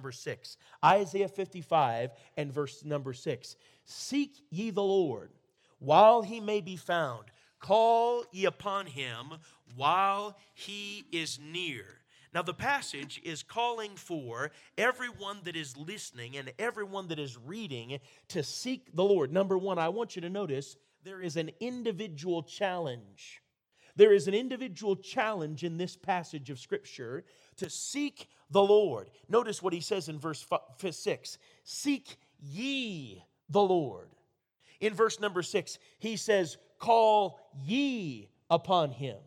number 6. Isaiah 55 and verse number 6. Seek ye the Lord while he may be found. Call ye upon him while he is near. Now, the passage is calling for everyone that is listening and everyone that is reading to seek the Lord. Number one, I want you to notice there is an individual challenge. There is an individual challenge in this passage of Scripture to seek the Lord. Notice what he says in verse 6 Seek ye the Lord. In verse number 6, he says, Call ye upon him.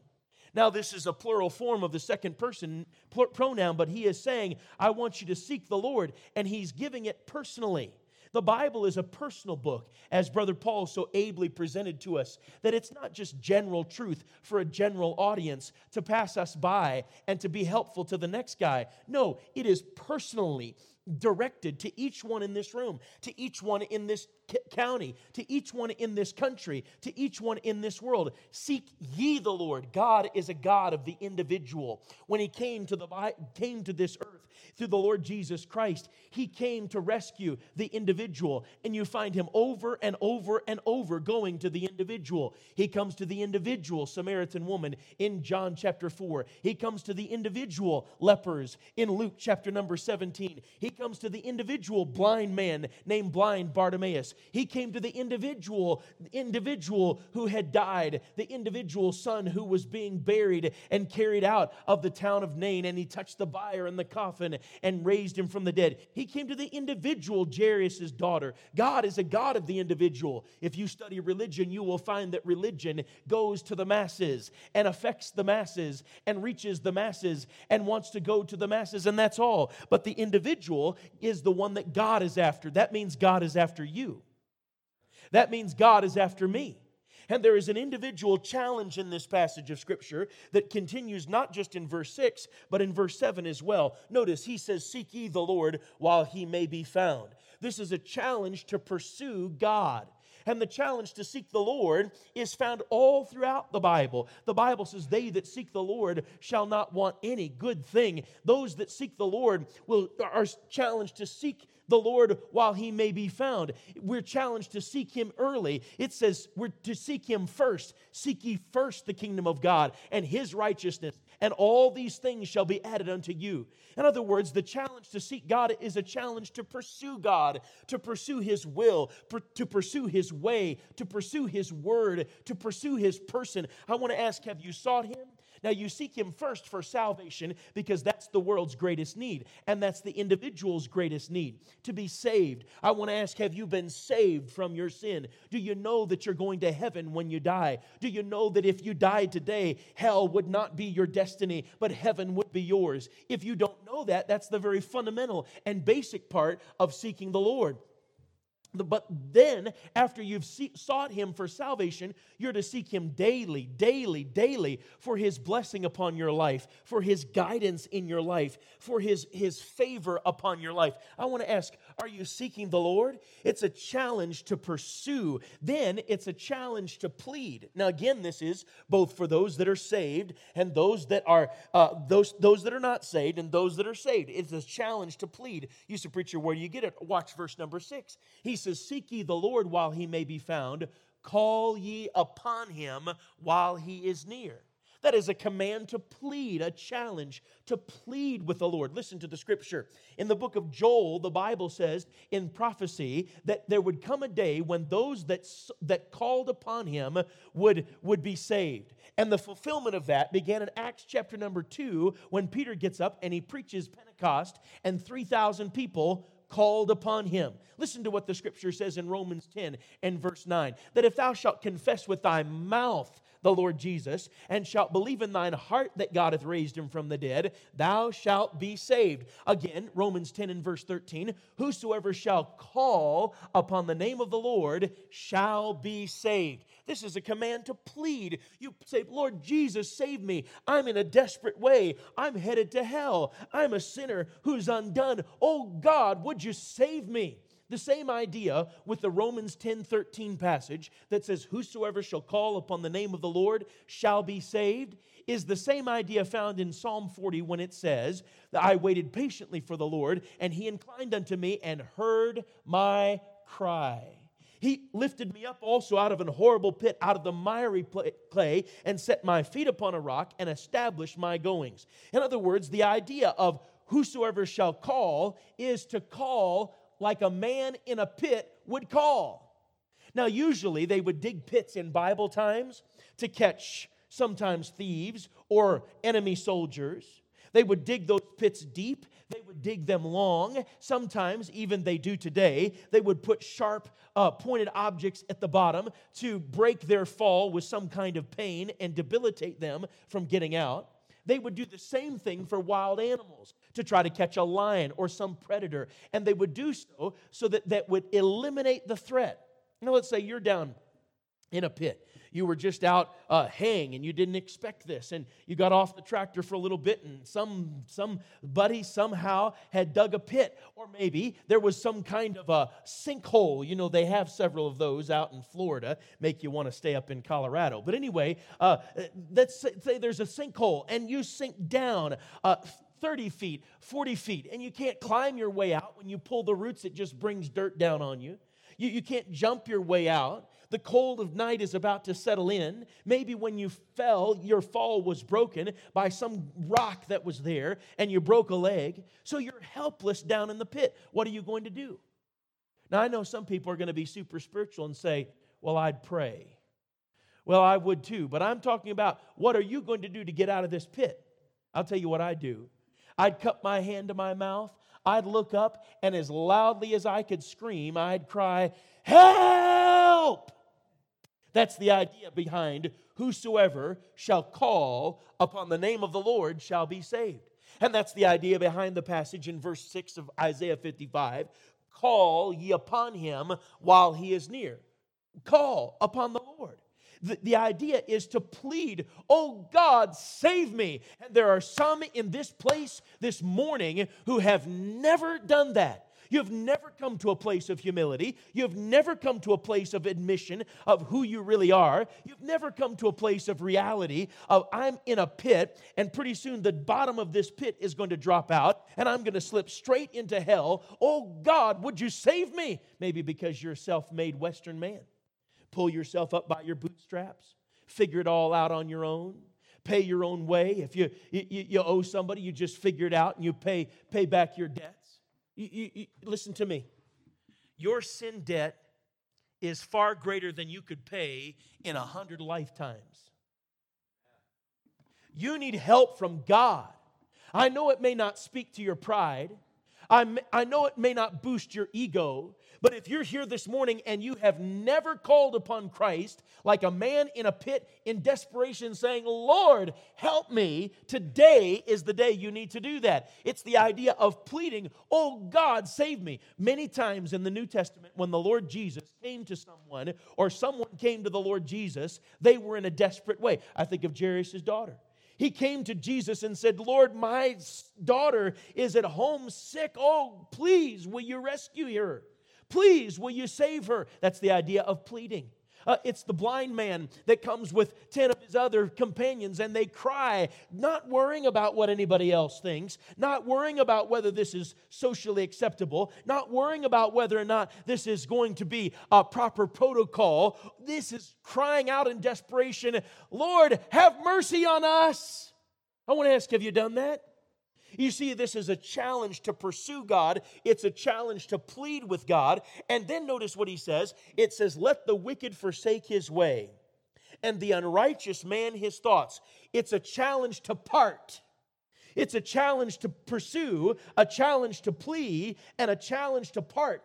Now, this is a plural form of the second person pronoun, but he is saying, I want you to seek the Lord, and he's giving it personally. The Bible is a personal book, as Brother Paul so ably presented to us, that it's not just general truth for a general audience to pass us by and to be helpful to the next guy. No, it is personally directed to each one in this room, to each one in this county, to each one in this country, to each one in this world. Seek ye the Lord. God is a God of the individual. When he came to the came to this earth through the Lord Jesus Christ, he came to rescue the individual. And you find him over and over and over going to the individual. He comes to the individual Samaritan woman in John chapter 4. He comes to the individual lepers in Luke chapter number 17. He comes to the individual blind man named blind Bartimaeus. He came to the individual individual who had died, the individual son who was being buried and carried out of the town of Nain and he touched the bier in the coffin and raised him from the dead. He came to the individual Jairus' daughter. God is a God of the individual. If you study religion, you will find that religion goes to the masses and affects the masses and reaches the masses and wants to go to the masses and that's all. But the individual is the one that God is after. That means God is after you. That means God is after me. And there is an individual challenge in this passage of Scripture that continues not just in verse 6, but in verse 7 as well. Notice he says, Seek ye the Lord while he may be found. This is a challenge to pursue God. And the challenge to seek the Lord is found all throughout the Bible. The Bible says, They that seek the Lord shall not want any good thing. Those that seek the Lord will, are challenged to seek the Lord while he may be found. We're challenged to seek him early. It says we're to seek him first. Seek ye first the kingdom of God and his righteousness, and all these things shall be added unto you. In other words, the challenge to seek God is a challenge to pursue God, to pursue his will, to pursue his way, to pursue his word, to pursue his person. I want to ask have you sought him? Now, you seek Him first for salvation because that's the world's greatest need, and that's the individual's greatest need to be saved. I want to ask Have you been saved from your sin? Do you know that you're going to heaven when you die? Do you know that if you died today, hell would not be your destiny, but heaven would be yours? If you don't know that, that's the very fundamental and basic part of seeking the Lord. But then, after you've sought him for salvation, you're to seek him daily, daily, daily for his blessing upon your life, for his guidance in your life, for his, his favor upon your life. I want to ask are you seeking the Lord? It's a challenge to pursue, then it's a challenge to plead. Now, again, this is both for those that are saved and those that are uh, those, those that are not saved and those that are saved. It's a challenge to plead. You used to preacher, where do you get it? Watch verse number six. He says, Seek ye the Lord while he may be found, call ye upon him while he is near. That is a command to plead, a challenge to plead with the Lord. Listen to the scripture. In the book of Joel, the Bible says in prophecy that there would come a day when those that, that called upon him would, would be saved. And the fulfillment of that began in Acts chapter number 2 when Peter gets up and he preaches Pentecost and 3,000 people called upon him. Listen to what the scripture says in Romans 10 and verse 9 that if thou shalt confess with thy mouth the Lord Jesus, and shalt believe in thine heart that God hath raised him from the dead, thou shalt be saved. Again, Romans 10 and verse 13 Whosoever shall call upon the name of the Lord shall be saved. This is a command to plead. You say, Lord Jesus, save me. I'm in a desperate way. I'm headed to hell. I'm a sinner who's undone. Oh God, would you save me? The same idea with the Romans 10 13 passage that says, Whosoever shall call upon the name of the Lord shall be saved, is the same idea found in Psalm 40 when it says, that I waited patiently for the Lord, and he inclined unto me and heard my cry. He lifted me up also out of an horrible pit, out of the miry clay, and set my feet upon a rock and established my goings. In other words, the idea of whosoever shall call is to call like a man in a pit would call. Now, usually they would dig pits in Bible times to catch sometimes thieves or enemy soldiers. They would dig those pits deep. They would dig them long. Sometimes, even they do today, they would put sharp, uh, pointed objects at the bottom to break their fall with some kind of pain and debilitate them from getting out. They would do the same thing for wild animals to try to catch a lion or some predator. And they would do so so that that would eliminate the threat. Now, let's say you're down in a pit. You were just out uh, haying and you didn't expect this, and you got off the tractor for a little bit, and some somebody somehow had dug a pit, or maybe there was some kind of a sinkhole. You know, they have several of those out in Florida, make you want to stay up in Colorado. But anyway, uh, let's say there's a sinkhole, and you sink down. Uh, 30 feet, 40 feet, and you can't climb your way out. When you pull the roots, it just brings dirt down on you. You, you can't jump your way out. The cold of night is about to settle in. Maybe when you fell, your fall was broken by some rock that was there and you broke a leg. So you're helpless down in the pit. What are you going to do? Now, I know some people are going to be super spiritual and say, Well, I'd pray. Well, I would too. But I'm talking about what are you going to do to get out of this pit? I'll tell you what I do. I'd cup my hand to my mouth. I'd look up, and as loudly as I could scream, I'd cry, Help! That's the idea behind whosoever shall call upon the name of the Lord shall be saved. And that's the idea behind the passage in verse 6 of Isaiah 55 call ye upon him while he is near. Call upon the Lord. The, the idea is to plead, Oh God, save me. And there are some in this place this morning who have never done that. You've never come to a place of humility. You've never come to a place of admission of who you really are. You've never come to a place of reality of I'm in a pit, and pretty soon the bottom of this pit is going to drop out, and I'm going to slip straight into hell. Oh God, would you save me? Maybe because you're a self made Western man. Pull yourself up by your bootstraps, figure it all out on your own pay your own way. If you, you, you, owe somebody, you just figure it out and you pay, pay back your debts. You, you, you, listen to me. Your sin debt is far greater than you could pay in a hundred lifetimes. You need help from God. I know it may not speak to your pride. I, I know it may not boost your ego, but if you're here this morning and you have never called upon Christ like a man in a pit in desperation saying, Lord, help me, today is the day you need to do that. It's the idea of pleading, Oh God, save me. Many times in the New Testament, when the Lord Jesus came to someone or someone came to the Lord Jesus, they were in a desperate way. I think of Jairus' daughter. He came to Jesus and said, Lord, my daughter is at home sick. Oh, please, will you rescue her? Please, will you save her? That's the idea of pleading. Uh, it's the blind man that comes with 10 of his other companions and they cry, not worrying about what anybody else thinks, not worrying about whether this is socially acceptable, not worrying about whether or not this is going to be a proper protocol. This is crying out in desperation, Lord, have mercy on us. I want to ask, have you done that? You see, this is a challenge to pursue God, it's a challenge to plead with God. And then notice what he says it says, Let the wicked forsake his way, and the unrighteous man his thoughts. It's a challenge to part. It's a challenge to pursue, a challenge to plea, and a challenge to part.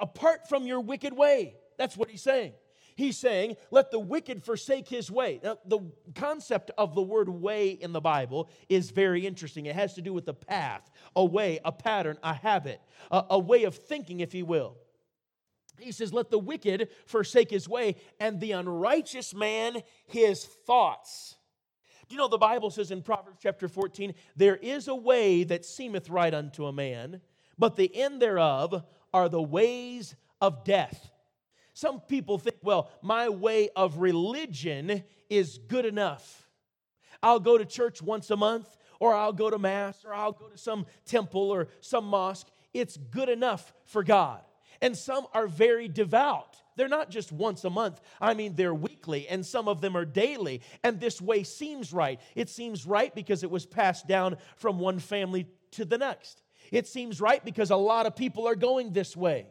Apart from your wicked way. That's what he's saying. He's saying, let the wicked forsake his way. Now, the concept of the word way in the Bible is very interesting. It has to do with a path, a way, a pattern, a habit, a, a way of thinking, if you will. He says, let the wicked forsake his way, and the unrighteous man his thoughts. Do you know the Bible says in Proverbs chapter 14, there is a way that seemeth right unto a man, but the end thereof are the ways of death. Some people think, well, my way of religion is good enough. I'll go to church once a month, or I'll go to Mass, or I'll go to some temple or some mosque. It's good enough for God. And some are very devout. They're not just once a month. I mean, they're weekly, and some of them are daily. And this way seems right. It seems right because it was passed down from one family to the next. It seems right because a lot of people are going this way.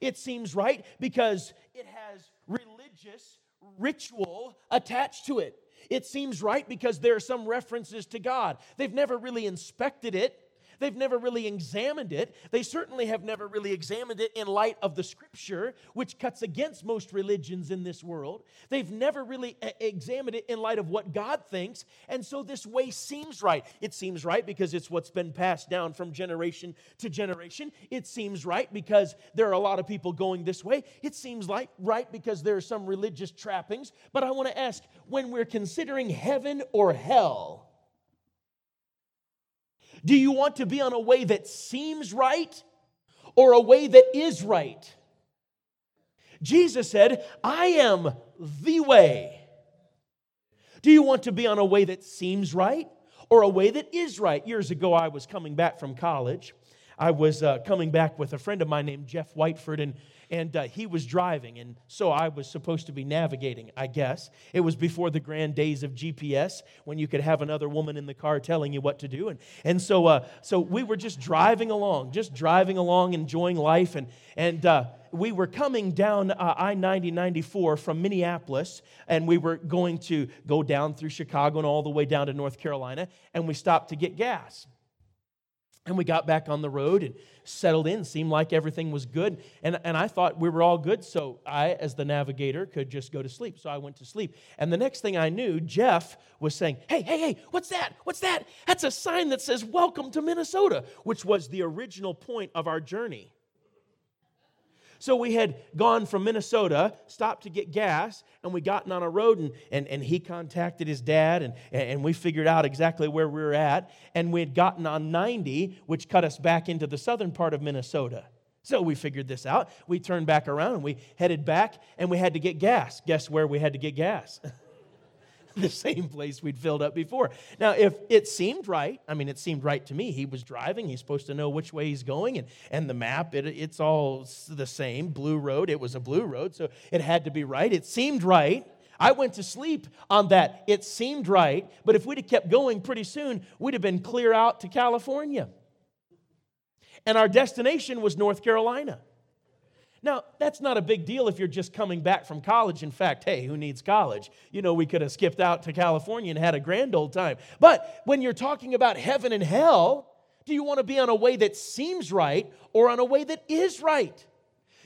It seems right because it has religious ritual attached to it. It seems right because there are some references to God. They've never really inspected it. They've never really examined it. They certainly have never really examined it in light of the scripture, which cuts against most religions in this world. They've never really examined it in light of what God thinks. And so this way seems right. It seems right because it's what's been passed down from generation to generation. It seems right because there are a lot of people going this way. It seems like right because there are some religious trappings. But I want to ask when we're considering heaven or hell, do you want to be on a way that seems right or a way that is right? Jesus said, I am the way. Do you want to be on a way that seems right or a way that is right? Years ago, I was coming back from college. I was uh, coming back with a friend of mine named Jeff Whiteford, and and uh, he was driving, and so I was supposed to be navigating, I guess. It was before the grand days of GPS when you could have another woman in the car telling you what to do. And, and so, uh, so we were just driving along, just driving along, enjoying life. And, and uh, we were coming down uh, I 90 94 from Minneapolis, and we were going to go down through Chicago and all the way down to North Carolina, and we stopped to get gas. And we got back on the road and settled in. Seemed like everything was good. And, and I thought we were all good. So I, as the navigator, could just go to sleep. So I went to sleep. And the next thing I knew, Jeff was saying, Hey, hey, hey, what's that? What's that? That's a sign that says, Welcome to Minnesota, which was the original point of our journey. So we had gone from Minnesota, stopped to get gas, and we gotten on a road, and, and, and he contacted his dad, and, and we figured out exactly where we were at. And we had gotten on 90, which cut us back into the southern part of Minnesota. So we figured this out. We turned back around and we headed back, and we had to get gas. Guess where we had to get gas? the same place we'd filled up before. Now, if it seemed right, I mean, it seemed right to me. He was driving, he's supposed to know which way he's going, and, and the map, it, it's all the same blue road. It was a blue road, so it had to be right. It seemed right. I went to sleep on that. It seemed right, but if we'd have kept going pretty soon, we'd have been clear out to California. And our destination was North Carolina. Now, that's not a big deal if you're just coming back from college. In fact, hey, who needs college? You know, we could have skipped out to California and had a grand old time. But when you're talking about heaven and hell, do you want to be on a way that seems right or on a way that is right?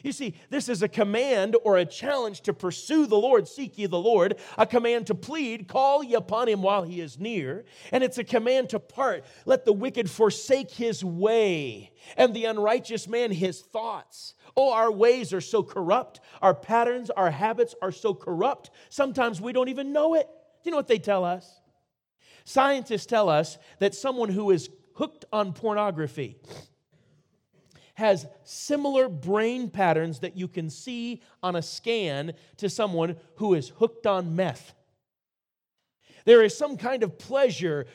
You see, this is a command or a challenge to pursue the Lord, seek ye the Lord, a command to plead, call ye upon him while he is near, and it's a command to part. Let the wicked forsake his way, and the unrighteous man his thoughts. Oh, our ways are so corrupt. Our patterns, our habits are so corrupt. Sometimes we don't even know it. Do you know what they tell us? Scientists tell us that someone who is hooked on pornography has similar brain patterns that you can see on a scan to someone who is hooked on meth. There is some kind of pleasure,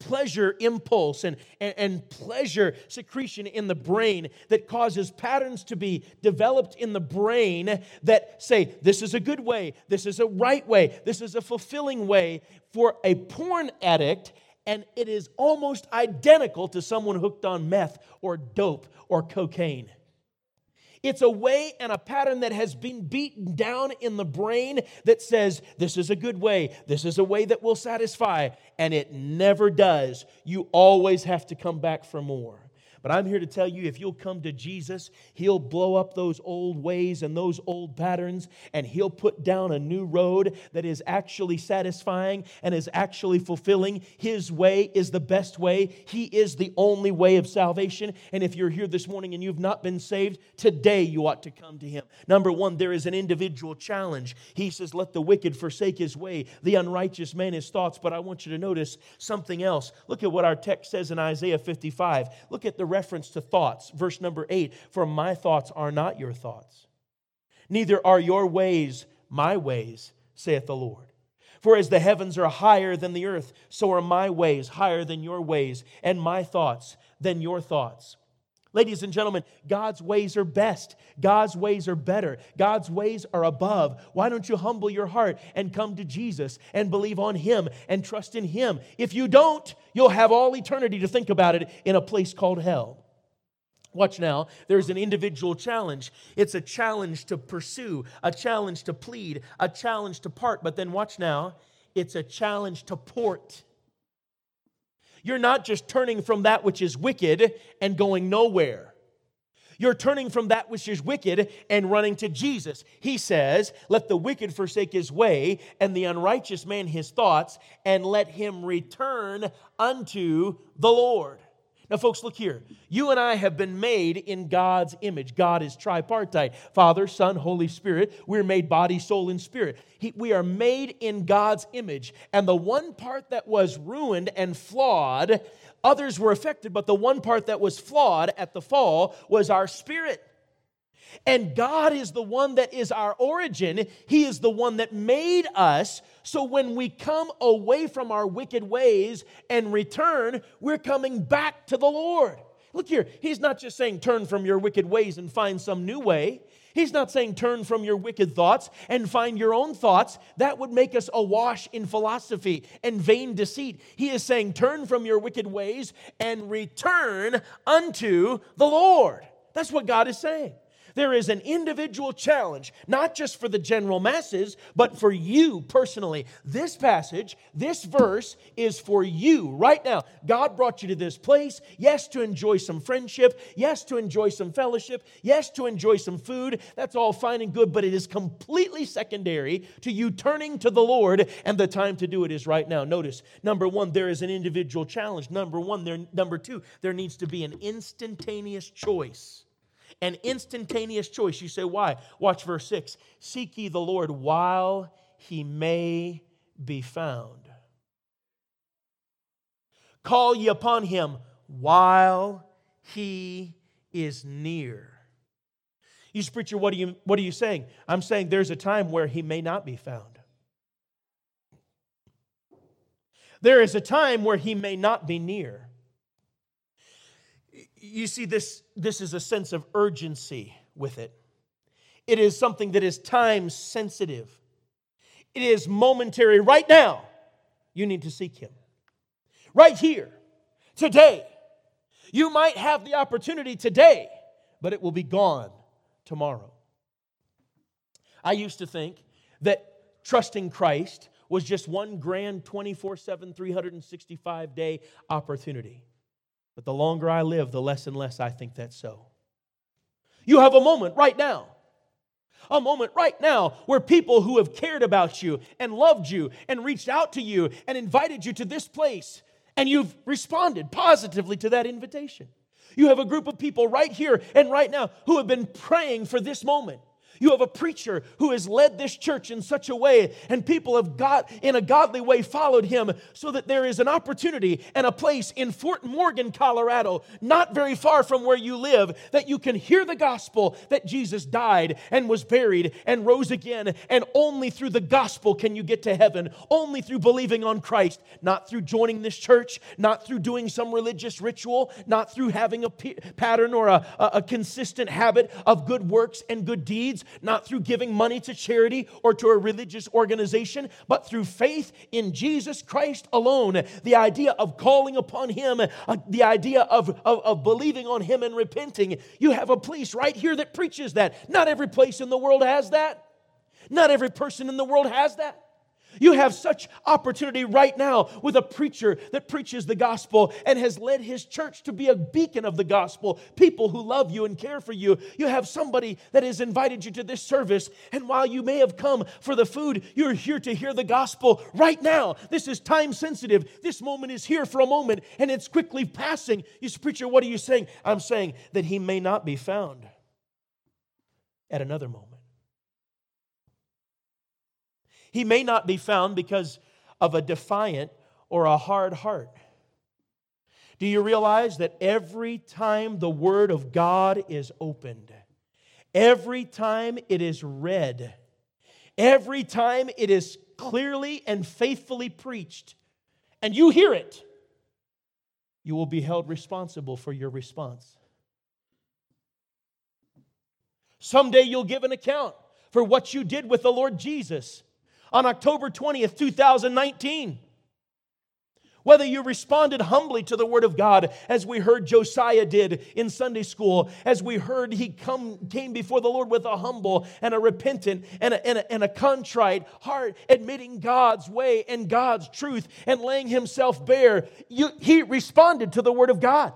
pleasure impulse and, and, and, pleasure secretion in the brain that causes patterns to be developed in the brain that say, this is a good way, this is a right way, this is a fulfilling way for a porn addict. And it is almost identical to someone hooked on meth or dope or cocaine. It's a way and a pattern that has been beaten down in the brain that says, this is a good way, this is a way that will satisfy, and it never does. You always have to come back for more. But I'm here to tell you if you'll come to Jesus, He'll blow up those old ways and those old patterns, and He'll put down a new road that is actually satisfying and is actually fulfilling. His way is the best way, He is the only way of salvation. And if you're here this morning and you've not been saved, today you ought to come to Him. Number one, there is an individual challenge. He says, Let the wicked forsake his way, the unrighteous man his thoughts. But I want you to notice something else. Look at what our text says in Isaiah 55. Look at the reference to thoughts. Verse number eight For my thoughts are not your thoughts, neither are your ways my ways, saith the Lord. For as the heavens are higher than the earth, so are my ways higher than your ways, and my thoughts than your thoughts. Ladies and gentlemen, God's ways are best. God's ways are better. God's ways are above. Why don't you humble your heart and come to Jesus and believe on Him and trust in Him? If you don't, you'll have all eternity to think about it in a place called hell. Watch now, there's an individual challenge. It's a challenge to pursue, a challenge to plead, a challenge to part. But then watch now, it's a challenge to port. You're not just turning from that which is wicked and going nowhere. You're turning from that which is wicked and running to Jesus. He says, Let the wicked forsake his way, and the unrighteous man his thoughts, and let him return unto the Lord. Now, folks, look here. You and I have been made in God's image. God is tripartite Father, Son, Holy Spirit. We're made body, soul, and spirit. He, we are made in God's image. And the one part that was ruined and flawed, others were affected, but the one part that was flawed at the fall was our spirit. And God is the one that is our origin. He is the one that made us. So when we come away from our wicked ways and return, we're coming back to the Lord. Look here, He's not just saying turn from your wicked ways and find some new way. He's not saying turn from your wicked thoughts and find your own thoughts. That would make us awash in philosophy and vain deceit. He is saying turn from your wicked ways and return unto the Lord. That's what God is saying. There is an individual challenge, not just for the general masses, but for you personally. This passage, this verse is for you right now. God brought you to this place, yes, to enjoy some friendship, yes, to enjoy some fellowship, yes, to enjoy some food. That's all fine and good, but it is completely secondary to you turning to the Lord, and the time to do it is right now. Notice, number one, there is an individual challenge. Number one, there, number two, there needs to be an instantaneous choice an instantaneous choice. You say, why? Watch verse 6. Seek ye the Lord while he may be found. Call ye upon him while he is near. You preacher, what are you, what are you saying? I'm saying there's a time where he may not be found. There is a time where he may not be near you see, this, this is a sense of urgency with it. It is something that is time sensitive. It is momentary. Right now, you need to seek Him. Right here, today. You might have the opportunity today, but it will be gone tomorrow. I used to think that trusting Christ was just one grand 24 7, 365 day opportunity. But the longer I live, the less and less I think that's so. You have a moment right now. A moment right now where people who have cared about you and loved you and reached out to you and invited you to this place, and you've responded positively to that invitation. You have a group of people right here and right now who have been praying for this moment. You have a preacher who has led this church in such a way, and people have got in a godly way followed him so that there is an opportunity and a place in Fort Morgan, Colorado, not very far from where you live, that you can hear the gospel that Jesus died and was buried and rose again. And only through the gospel can you get to heaven, only through believing on Christ, not through joining this church, not through doing some religious ritual, not through having a pattern or a, a consistent habit of good works and good deeds not through giving money to charity or to a religious organization, but through faith in Jesus Christ alone. The idea of calling upon Him, uh, the idea of, of, of believing on Him and repenting. You have a place right here that preaches that. Not every place in the world has that. Not every person in the world has that. You have such opportunity right now with a preacher that preaches the gospel and has led his church to be a beacon of the gospel. People who love you and care for you. You have somebody that has invited you to this service, and while you may have come for the food, you're here to hear the gospel right now. This is time sensitive. This moment is here for a moment and it's quickly passing. You say, Preacher, what are you saying? I'm saying that he may not be found at another moment. He may not be found because of a defiant or a hard heart. Do you realize that every time the Word of God is opened, every time it is read, every time it is clearly and faithfully preached, and you hear it, you will be held responsible for your response. Someday you'll give an account for what you did with the Lord Jesus on October 20th, 2019. Whether you responded humbly to the Word of God, as we heard Josiah did in Sunday school, as we heard he come, came before the Lord with a humble and a repentant and a, and, a, and a contrite heart, admitting God's way and God's truth and laying himself bare, you, he responded to the Word of God.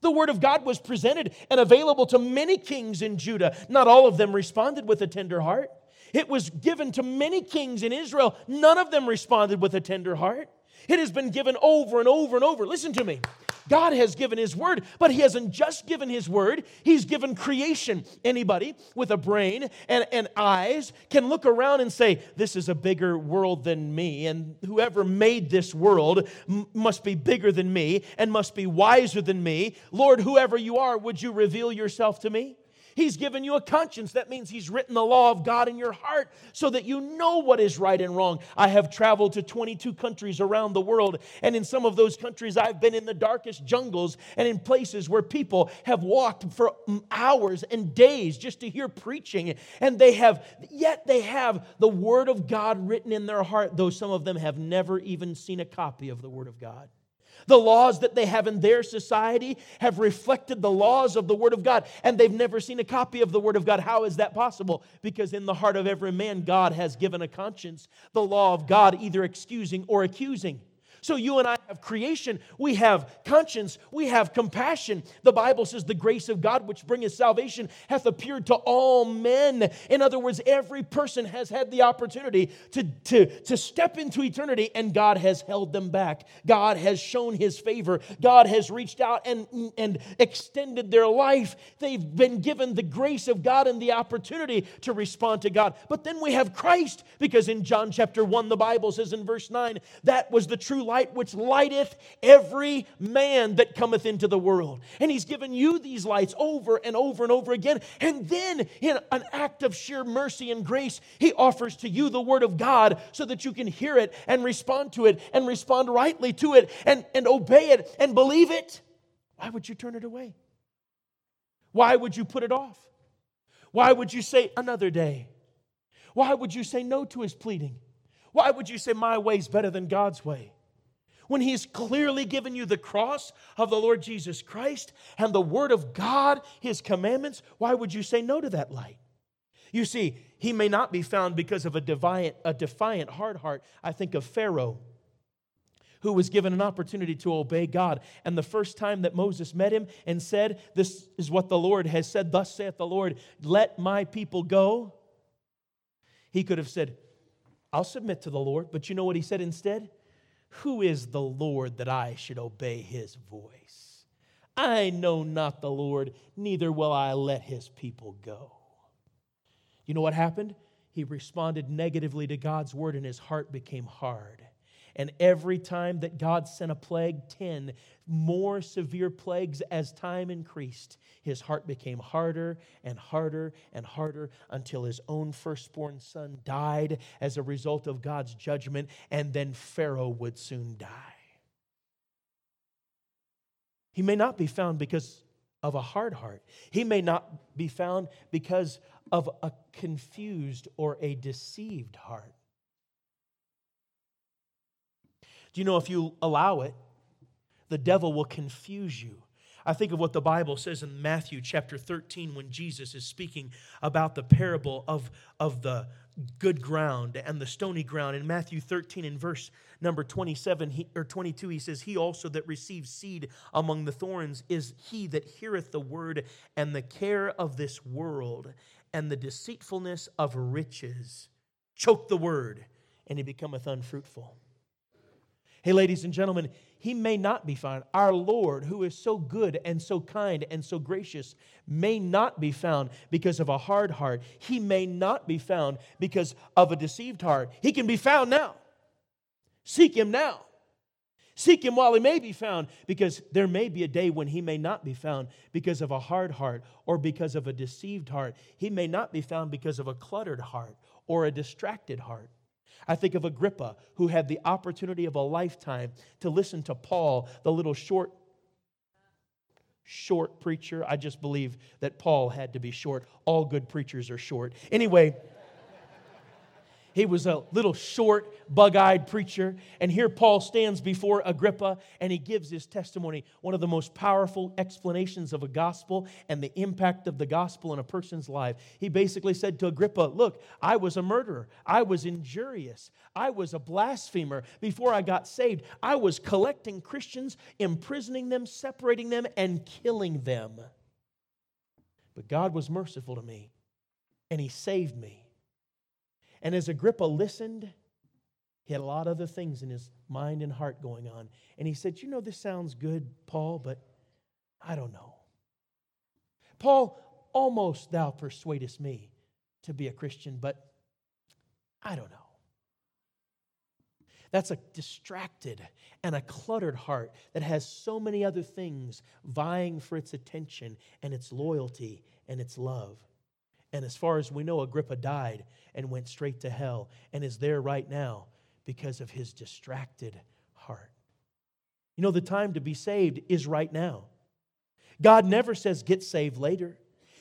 The word of God was presented and available to many kings in Judah. Not all of them responded with a tender heart. It was given to many kings in Israel. None of them responded with a tender heart. It has been given over and over and over. Listen to me. God has given His word, but He hasn't just given His word, He's given creation. Anybody with a brain and, and eyes can look around and say, This is a bigger world than me, and whoever made this world m- must be bigger than me and must be wiser than me. Lord, whoever you are, would you reveal yourself to me? He's given you a conscience. That means He's written the law of God in your heart so that you know what is right and wrong. I have traveled to 22 countries around the world, and in some of those countries, I've been in the darkest jungles and in places where people have walked for hours and days just to hear preaching, and they have, yet they have the Word of God written in their heart, though some of them have never even seen a copy of the Word of God. The laws that they have in their society have reflected the laws of the Word of God, and they've never seen a copy of the Word of God. How is that possible? Because in the heart of every man, God has given a conscience, the law of God either excusing or accusing. So you and I have creation, we have conscience, we have compassion. The Bible says the grace of God which bringeth salvation hath appeared to all men. In other words, every person has had the opportunity to, to, to step into eternity and God has held them back. God has shown his favor. God has reached out and, and extended their life. They've been given the grace of God and the opportunity to respond to God. But then we have Christ because in John chapter 1 the Bible says in verse 9 that was the true light which lighteth every man that cometh into the world. And he's given you these lights over and over and over again. And then, in an act of sheer mercy and grace, he offers to you the word of God so that you can hear it and respond to it and respond rightly to it and, and obey it and believe it. Why would you turn it away? Why would you put it off? Why would you say another day? Why would you say no to his pleading? Why would you say my way's better than God's way? When He's clearly given you the cross of the Lord Jesus Christ and the Word of God, His commandments, why would you say no to that light? You see, he may not be found because of a defiant, a defiant hard heart. I think of Pharaoh, who was given an opportunity to obey God. And the first time that Moses met him and said, This is what the Lord has said, thus saith the Lord, let my people go, he could have said, I'll submit to the Lord. But you know what he said instead? Who is the Lord that I should obey his voice? I know not the Lord, neither will I let his people go. You know what happened? He responded negatively to God's word, and his heart became hard. And every time that God sent a plague, 10 more severe plagues as time increased, his heart became harder and harder and harder until his own firstborn son died as a result of God's judgment, and then Pharaoh would soon die. He may not be found because of a hard heart. He may not be found because of a confused or a deceived heart. Do you know if you allow it, the devil will confuse you. I think of what the Bible says in Matthew chapter 13 when Jesus is speaking about the parable of, of the good ground and the stony ground. In Matthew 13, in verse number 27 he, or 22, he says, He also that receives seed among the thorns is he that heareth the word, and the care of this world and the deceitfulness of riches choke the word, and he becometh unfruitful. Hey, ladies and gentlemen, he may not be found. Our Lord, who is so good and so kind and so gracious, may not be found because of a hard heart. He may not be found because of a deceived heart. He can be found now. Seek him now. Seek him while he may be found, because there may be a day when he may not be found because of a hard heart or because of a deceived heart. He may not be found because of a cluttered heart or a distracted heart. I think of Agrippa, who had the opportunity of a lifetime to listen to Paul, the little short, short preacher. I just believe that Paul had to be short. All good preachers are short. Anyway, he was a little short, bug eyed preacher. And here Paul stands before Agrippa and he gives his testimony, one of the most powerful explanations of a gospel and the impact of the gospel in a person's life. He basically said to Agrippa, Look, I was a murderer, I was injurious, I was a blasphemer before I got saved. I was collecting Christians, imprisoning them, separating them, and killing them. But God was merciful to me and he saved me. And as Agrippa listened, he had a lot of other things in his mind and heart going on. And he said, You know, this sounds good, Paul, but I don't know. Paul, almost thou persuadest me to be a Christian, but I don't know. That's a distracted and a cluttered heart that has so many other things vying for its attention and its loyalty and its love. And as far as we know, Agrippa died and went straight to hell and is there right now because of his distracted heart. You know, the time to be saved is right now. God never says get saved later.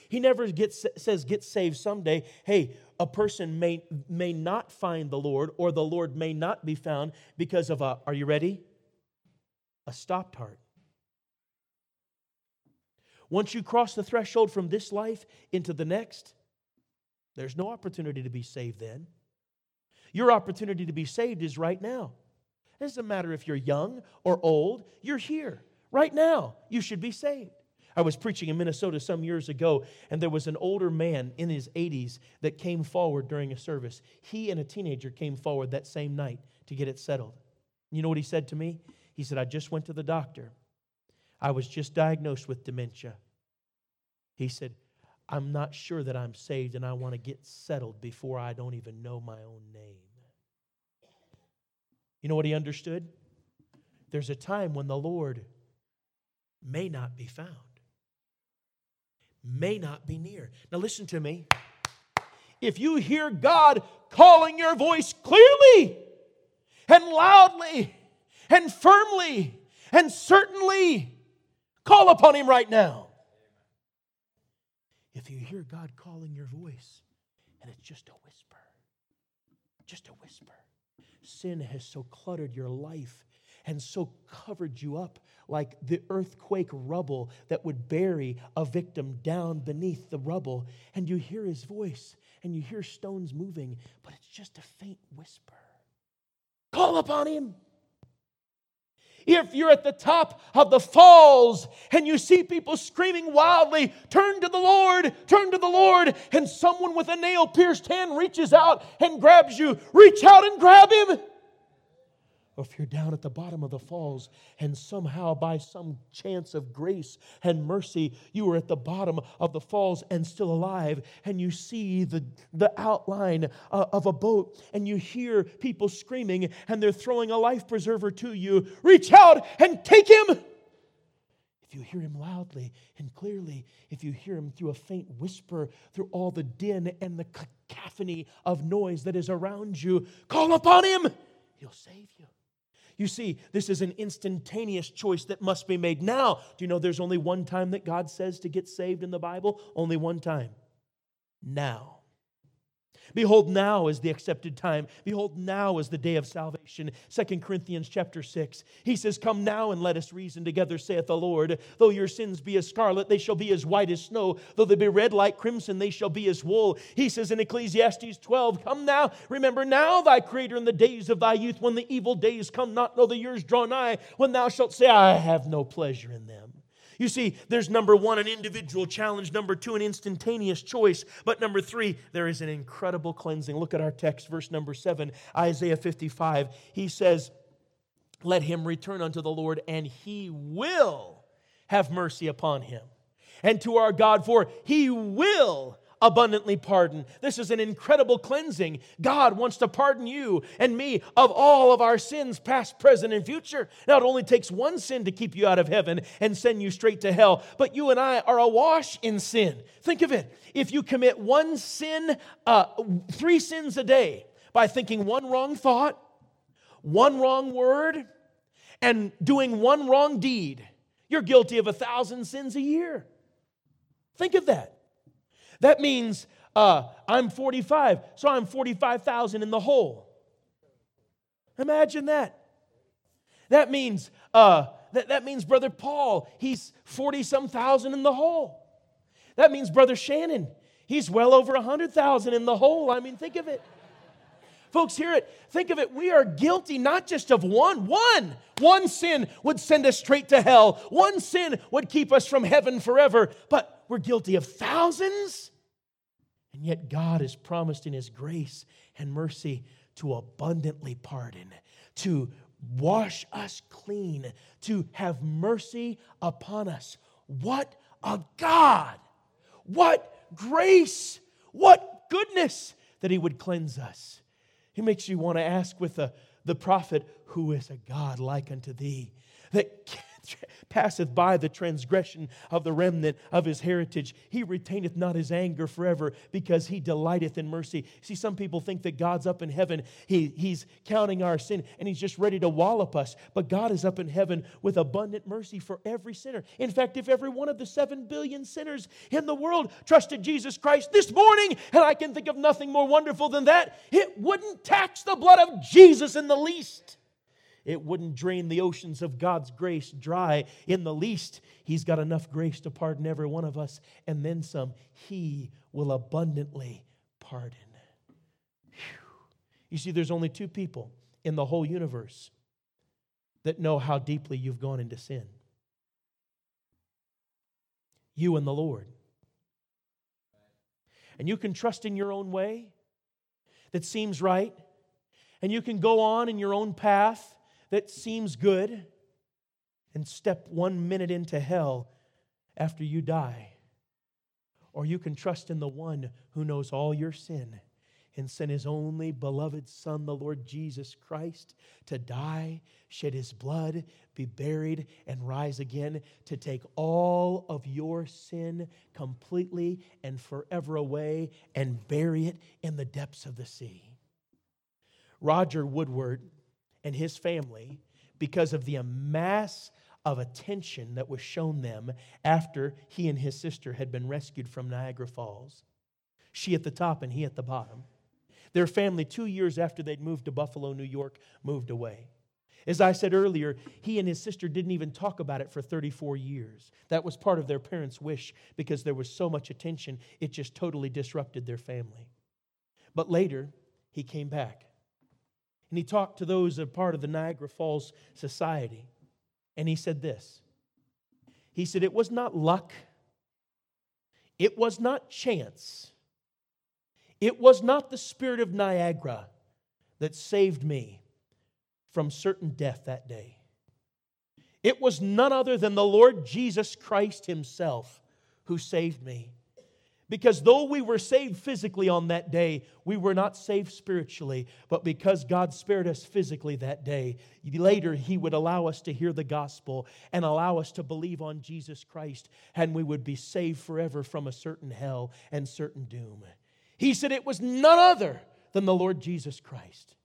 He never gets, says get saved someday. Hey, a person may, may not find the Lord or the Lord may not be found because of a, are you ready? A stopped heart. Once you cross the threshold from this life into the next, there's no opportunity to be saved then. Your opportunity to be saved is right now. It doesn't matter if you're young or old, you're here. Right now, you should be saved. I was preaching in Minnesota some years ago, and there was an older man in his 80s that came forward during a service. He and a teenager came forward that same night to get it settled. You know what he said to me? He said, I just went to the doctor. I was just diagnosed with dementia. He said, I'm not sure that I'm saved and I want to get settled before I don't even know my own name. You know what he understood? There's a time when the Lord may not be found, may not be near. Now, listen to me. If you hear God calling your voice clearly and loudly and firmly and certainly, call upon Him right now. If you hear God calling your voice and it's just a whisper, just a whisper, sin has so cluttered your life and so covered you up like the earthquake rubble that would bury a victim down beneath the rubble. And you hear his voice and you hear stones moving, but it's just a faint whisper. Call upon him. If you're at the top of the falls and you see people screaming wildly, turn to the Lord, turn to the Lord, and someone with a nail pierced hand reaches out and grabs you, reach out and grab him or if you're down at the bottom of the falls and somehow by some chance of grace and mercy you are at the bottom of the falls and still alive and you see the, the outline uh, of a boat and you hear people screaming and they're throwing a life preserver to you reach out and take him if you hear him loudly and clearly, if you hear him through a faint whisper, through all the din and the cacophony of noise that is around you, call upon him. He'll save you. You see, this is an instantaneous choice that must be made now. Do you know there's only one time that God says to get saved in the Bible? Only one time. Now. Behold, now is the accepted time. Behold, now is the day of salvation. Second Corinthians chapter 6. He says, Come now and let us reason together, saith the Lord. Though your sins be as scarlet, they shall be as white as snow. Though they be red like crimson, they shall be as wool. He says in Ecclesiastes 12, Come now, remember now thy Creator in the days of thy youth, when the evil days come not, nor the years draw nigh, when thou shalt say, I have no pleasure in them. You see, there's number one, an individual challenge. Number two, an instantaneous choice. But number three, there is an incredible cleansing. Look at our text, verse number seven, Isaiah 55. He says, Let him return unto the Lord, and he will have mercy upon him. And to our God, for he will abundantly pardon. This is an incredible cleansing. God wants to pardon you and me of all of our sins, past, present, and future. Now, it only takes one sin to keep you out of heaven and send you straight to hell, but you and I are awash in sin. Think of it. If you commit one sin, uh, three sins a day by thinking one wrong thought, one wrong word, and doing one wrong deed, you're guilty of a thousand sins a year. Think of that. That means uh, I'm 45, so I'm 45,000 in the hole. Imagine that. That means, uh, that, that means Brother Paul, he's 40 some thousand in the hole. That means Brother Shannon, he's well over 100,000 in the hole. I mean, think of it. Folks, hear it. Think of it. We are guilty not just of one, one. One sin would send us straight to hell. One sin would keep us from heaven forever. But we're guilty of thousands. And yet, God has promised in His grace and mercy to abundantly pardon, to wash us clean, to have mercy upon us. What a God! What grace! What goodness that He would cleanse us. He makes you want to ask with the, the prophet, Who is a God like unto thee? That passeth by the transgression of the remnant of his heritage. He retaineth not his anger forever because he delighteth in mercy. See, some people think that God's up in heaven, he, he's counting our sin and he's just ready to wallop us. But God is up in heaven with abundant mercy for every sinner. In fact, if every one of the seven billion sinners in the world trusted Jesus Christ this morning, and I can think of nothing more wonderful than that, it wouldn't tax the blood of Jesus in the least it wouldn't drain the oceans of God's grace dry in the least. He's got enough grace to pardon every one of us, and then some. He will abundantly pardon. Whew. You see, there's only two people in the whole universe that know how deeply you've gone into sin you and the Lord. And you can trust in your own way that seems right, and you can go on in your own path that seems good and step one minute into hell after you die. Or you can trust in the one who knows all your sin and sent his only beloved Son, the Lord Jesus Christ, to die, shed his blood, be buried, and rise again to take all of your sin completely and forever away and bury it in the depths of the sea. Roger Woodward and his family because of the mass of attention that was shown them after he and his sister had been rescued from Niagara Falls. She at the top and he at the bottom. Their family, two years after they'd moved to Buffalo, New York, moved away. As I said earlier, he and his sister didn't even talk about it for 34 years. That was part of their parents' wish because there was so much attention, it just totally disrupted their family. But later, he came back. And he talked to those that part of the Niagara Falls Society. And he said this He said, It was not luck, it was not chance, it was not the spirit of Niagara that saved me from certain death that day. It was none other than the Lord Jesus Christ Himself who saved me. Because though we were saved physically on that day, we were not saved spiritually. But because God spared us physically that day, later He would allow us to hear the gospel and allow us to believe on Jesus Christ, and we would be saved forever from a certain hell and certain doom. He said it was none other than the Lord Jesus Christ.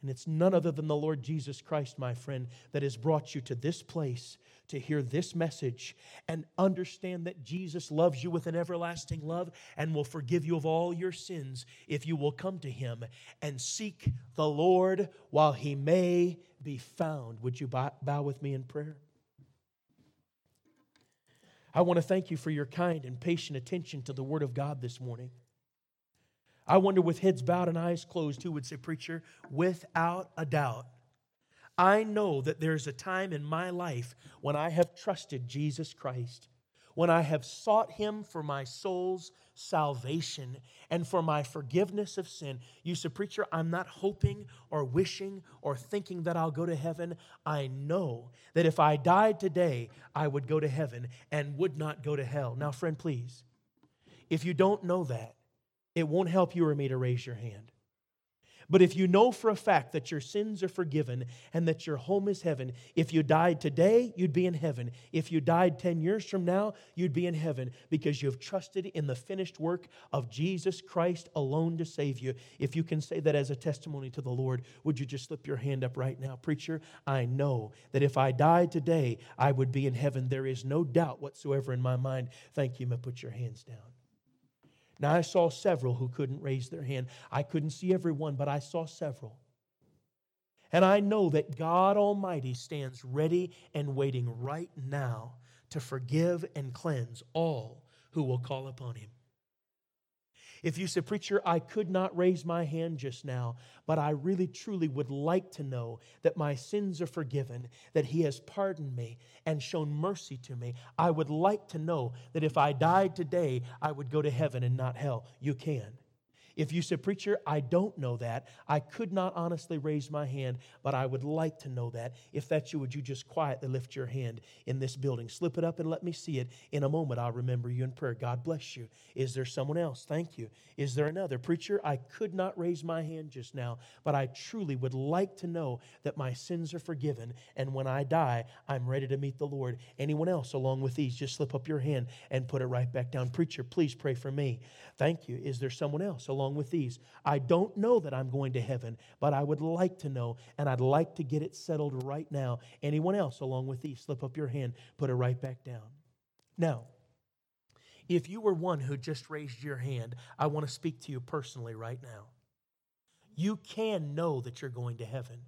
And it's none other than the Lord Jesus Christ, my friend, that has brought you to this place to hear this message and understand that Jesus loves you with an everlasting love and will forgive you of all your sins if you will come to him and seek the Lord while he may be found. Would you bow with me in prayer? I want to thank you for your kind and patient attention to the Word of God this morning. I wonder, with heads bowed and eyes closed, who would say, Preacher, without a doubt, I know that there's a time in my life when I have trusted Jesus Christ, when I have sought Him for my soul's salvation and for my forgiveness of sin. You say, Preacher, I'm not hoping or wishing or thinking that I'll go to heaven. I know that if I died today, I would go to heaven and would not go to hell. Now, friend, please, If you don't know that, it won't help you or me to raise your hand. But if you know for a fact that your sins are forgiven and that your home is heaven, if you died today, you'd be in heaven. If you died 10 years from now, you'd be in heaven because you've trusted in the finished work of Jesus Christ alone to save you. If you can say that as a testimony to the Lord, would you just slip your hand up right now? Preacher, I know that if I died today, I would be in heaven. There is no doubt whatsoever in my mind. Thank you. may put your hands down. Now, I saw several who couldn't raise their hand. I couldn't see everyone, but I saw several. And I know that God Almighty stands ready and waiting right now to forgive and cleanse all who will call upon Him. If you said, Preacher, I could not raise my hand just now, but I really truly would like to know that my sins are forgiven, that He has pardoned me and shown mercy to me. I would like to know that if I died today, I would go to heaven and not hell. You can. If you said, Preacher, I don't know that, I could not honestly raise my hand, but I would like to know that. If that's you, would you just quietly lift your hand in this building? Slip it up and let me see it. In a moment, I'll remember you in prayer. God bless you. Is there someone else? Thank you. Is there another? Preacher, I could not raise my hand just now, but I truly would like to know that my sins are forgiven, and when I die, I'm ready to meet the Lord. Anyone else along with these, just slip up your hand and put it right back down. Preacher, please pray for me. Thank you. Is there someone else along along with these. I don't know that I'm going to heaven, but I would like to know, and I'd like to get it settled right now. Anyone else along with these, slip up your hand, put it right back down. Now, if you were one who just raised your hand, I want to speak to you personally right now. You can know that you're going to heaven.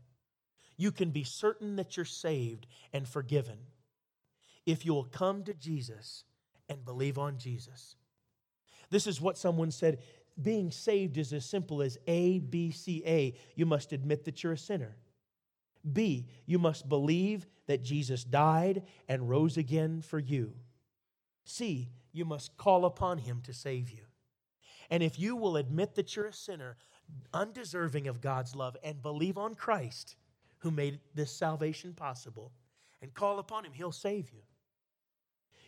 You can be certain that you're saved and forgiven if you will come to Jesus and believe on Jesus. This is what someone said being saved is as simple as A, B, C, A. You must admit that you're a sinner. B, you must believe that Jesus died and rose again for you. C, you must call upon him to save you. And if you will admit that you're a sinner, undeserving of God's love, and believe on Christ who made this salvation possible, and call upon him, he'll save you.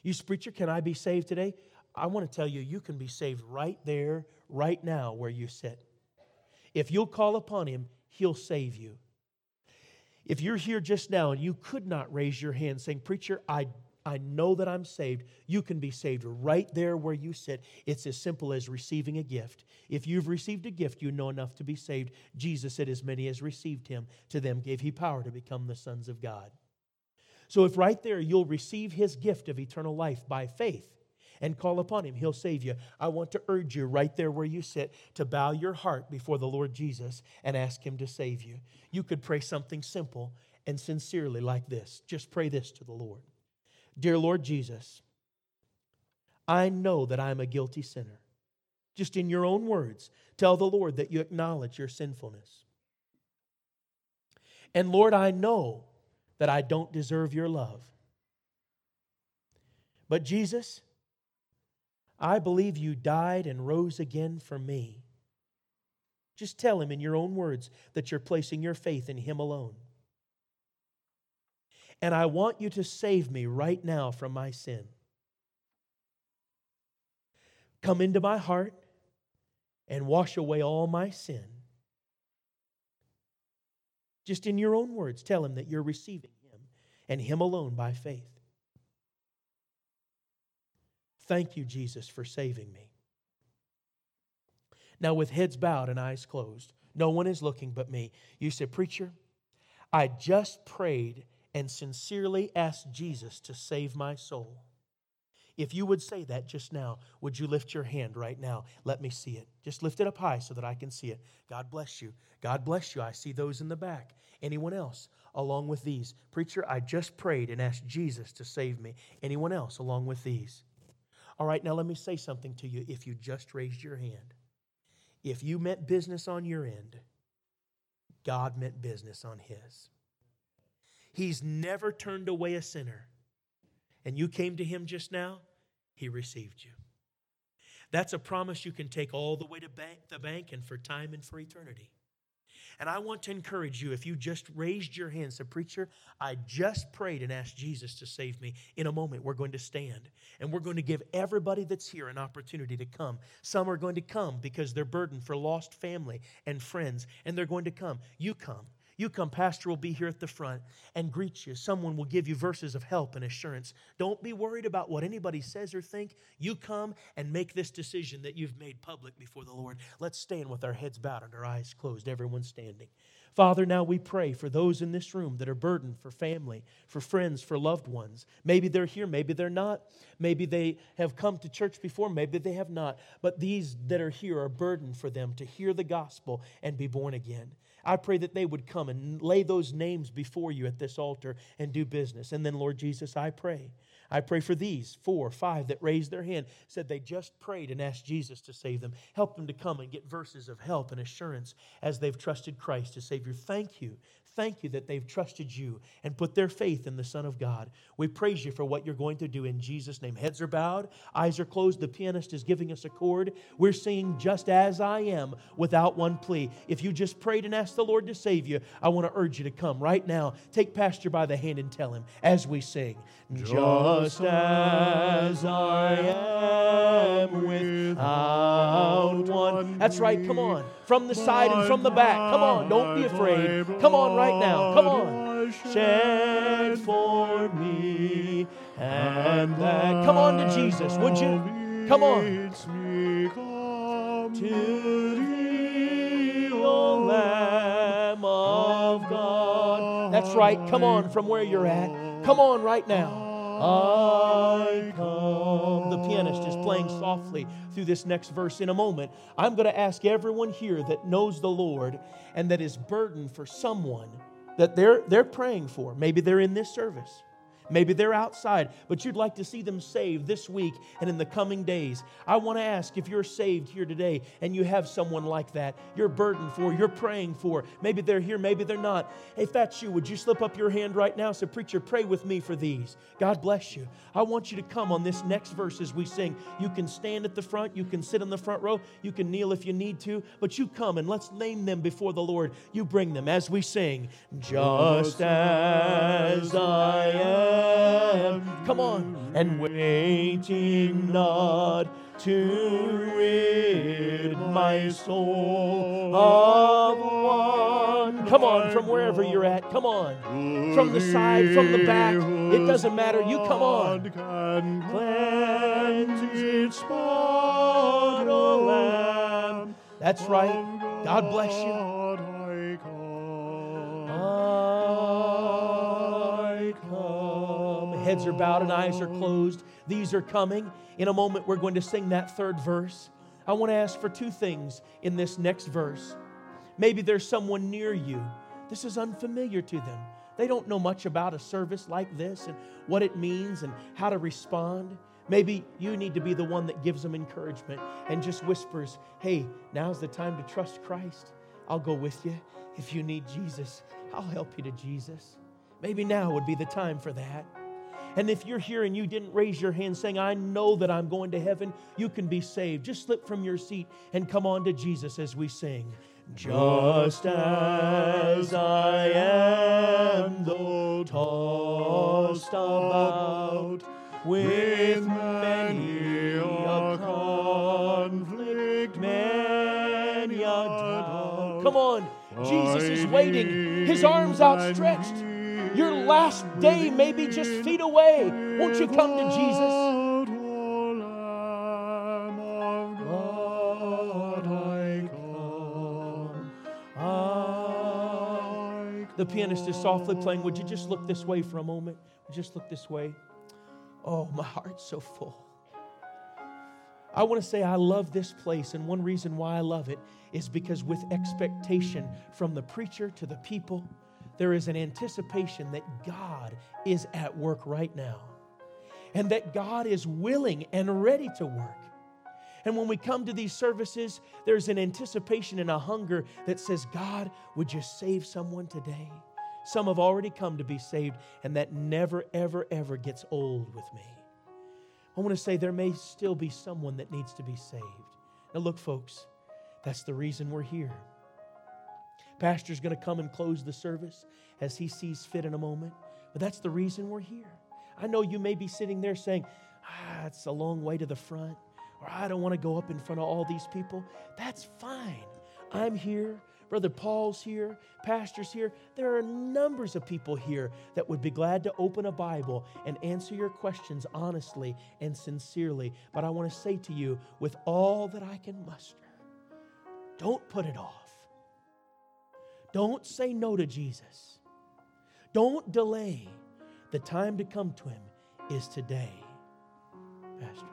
You preacher, can I be saved today? I want to tell you, you can be saved right there, right now, where you sit. If you'll call upon Him, He'll save you. If you're here just now and you could not raise your hand saying, Preacher, I, I know that I'm saved, you can be saved right there where you sit. It's as simple as receiving a gift. If you've received a gift, you know enough to be saved. Jesus said, As many as received Him, to them gave He power to become the sons of God. So if right there you'll receive His gift of eternal life by faith, and call upon him. He'll save you. I want to urge you right there where you sit to bow your heart before the Lord Jesus and ask him to save you. You could pray something simple and sincerely like this. Just pray this to the Lord Dear Lord Jesus, I know that I'm a guilty sinner. Just in your own words, tell the Lord that you acknowledge your sinfulness. And Lord, I know that I don't deserve your love. But Jesus, I believe you died and rose again for me. Just tell him in your own words that you're placing your faith in him alone. And I want you to save me right now from my sin. Come into my heart and wash away all my sin. Just in your own words, tell him that you're receiving him and him alone by faith. Thank you, Jesus, for saving me. Now, with heads bowed and eyes closed, no one is looking but me. You said, Preacher, I just prayed and sincerely asked Jesus to save my soul. If you would say that just now, would you lift your hand right now? Let me see it. Just lift it up high so that I can see it. God bless you. God bless you. I see those in the back. Anyone else along with these? Preacher, I just prayed and asked Jesus to save me. Anyone else along with these? All right, now let me say something to you if you just raised your hand. If you meant business on your end, God meant business on his. He's never turned away a sinner. And you came to him just now, he received you. That's a promise you can take all the way to bank, the bank and for time and for eternity. And I want to encourage you if you just raised your hand, said, Preacher, I just prayed and asked Jesus to save me. In a moment, we're going to stand and we're going to give everybody that's here an opportunity to come. Some are going to come because they're burdened for lost family and friends, and they're going to come. You come. You come, Pastor will be here at the front and greet you. Someone will give you verses of help and assurance. Don't be worried about what anybody says or think. You come and make this decision that you've made public before the Lord. Let's stand with our heads bowed and our eyes closed, everyone standing. Father, now we pray for those in this room that are burdened for family, for friends, for loved ones. Maybe they're here, maybe they're not. Maybe they have come to church before, maybe they have not. But these that are here are burdened for them to hear the gospel and be born again. I pray that they would come and lay those names before you at this altar and do business. And then, Lord Jesus, I pray. I pray for these four, five that raised their hand, said they just prayed and asked Jesus to save them. Help them to come and get verses of help and assurance as they've trusted Christ as Savior. Thank you thank you that they've trusted you and put their faith in the Son of God. We praise you for what you're going to do in Jesus' name. Heads are bowed, eyes are closed. The pianist is giving us a chord. We're singing just as I am without one plea. If you just prayed and asked the Lord to save you, I want to urge you to come right now. Take Pastor by the hand and tell him as we sing, Just as I am without. That's right, come on. From the side and from the back. Come on, don't be afraid. Come on, right now. Come on. Shed for me and that. Come on to Jesus, would you? Come on. To thee, O Lamb of God. That's right. Come on from where you're at. Come on right now. I come. The pianist is playing softly through this next verse in a moment. I'm going to ask everyone here that knows the Lord and that is burdened for someone that they're, they're praying for. Maybe they're in this service. Maybe they're outside, but you'd like to see them saved this week and in the coming days. I want to ask if you're saved here today and you have someone like that, you're burdened for, you're praying for. Maybe they're here, maybe they're not. If that's you, would you slip up your hand right now? Say, Preacher, pray with me for these. God bless you. I want you to come on this next verse as we sing. You can stand at the front, you can sit in the front row, you can kneel if you need to, but you come and let's name them before the Lord. You bring them as we sing, Just as I am am. Come on. And waiting not to rid my soul of one. Come on, from wherever you're at. Come on. From the side, from the back. It doesn't matter. You come on. Cleanse its spot, O Lamb. That's right. God bless you. Heads are bowed and eyes are closed. These are coming. In a moment, we're going to sing that third verse. I want to ask for two things in this next verse. Maybe there's someone near you. This is unfamiliar to them. They don't know much about a service like this and what it means and how to respond. Maybe you need to be the one that gives them encouragement and just whispers, Hey, now's the time to trust Christ. I'll go with you. If you need Jesus, I'll help you to Jesus. Maybe now would be the time for that. And if you're here and you didn't raise your hand saying, I know that I'm going to heaven, you can be saved. Just slip from your seat and come on to Jesus as we sing. Just as I am, though tossed about with many a conflict, many a doubt. Come on, Jesus is waiting, his arms outstretched. Your last day may be just feet away. Won't you come to Jesus? The pianist is softly playing. Would you just look this way for a moment? Would you just look this way? Oh, my heart's so full. I want to say I love this place, and one reason why I love it is because with expectation from the preacher to the people, there is an anticipation that God is at work right now and that God is willing and ready to work. And when we come to these services, there's an anticipation and a hunger that says, God, would you save someone today? Some have already come to be saved, and that never, ever, ever gets old with me. I want to say there may still be someone that needs to be saved. Now, look, folks, that's the reason we're here. Pastor's going to come and close the service as he sees fit in a moment. But that's the reason we're here. I know you may be sitting there saying, ah, it's a long way to the front, or I don't want to go up in front of all these people. That's fine. I'm here. Brother Paul's here, pastor's here. There are numbers of people here that would be glad to open a Bible and answer your questions honestly and sincerely. But I want to say to you, with all that I can muster, don't put it off. Don't say no to Jesus. Don't delay. The time to come to Him is today, Pastor.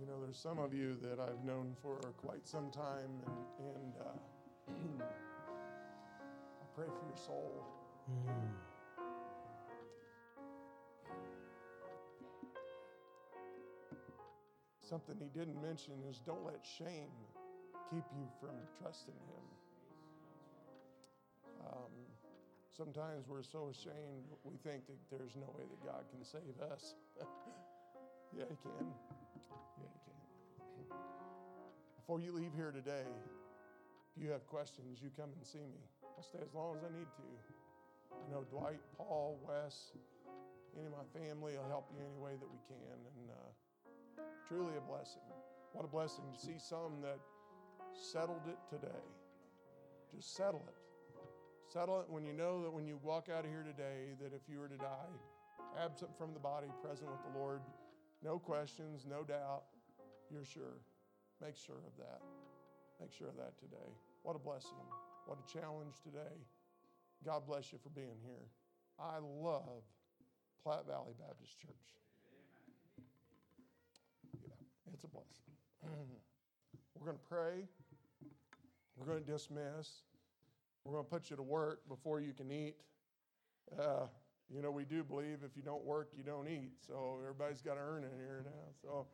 You know, there's some of you that I've known for quite some time, and, and uh, I pray for your soul. Mm. Something he didn't mention is don't let shame keep you from trusting him. Um, sometimes we're so ashamed, we think that there's no way that God can save us. yeah, he can. Yeah, he can. Before you leave here today, if you have questions, you come and see me. I'll stay as long as I need to. You know, Dwight, Paul, Wes, any of my family will help you any way that we can. And uh, truly a blessing. What a blessing to see some that settled it today. Just settle it. Settle it when you know that when you walk out of here today, that if you were to die, absent from the body, present with the Lord, no questions, no doubt, you're sure. Make sure of that. Make sure of that today. What a blessing. What a challenge today. God bless you for being here. I love Platte Valley Baptist Church. It's a blessing. We're going to pray. We're going to dismiss. We're going to put you to work before you can eat. Uh, you know, we do believe if you don't work, you don't eat. So everybody's got to earn it here now. So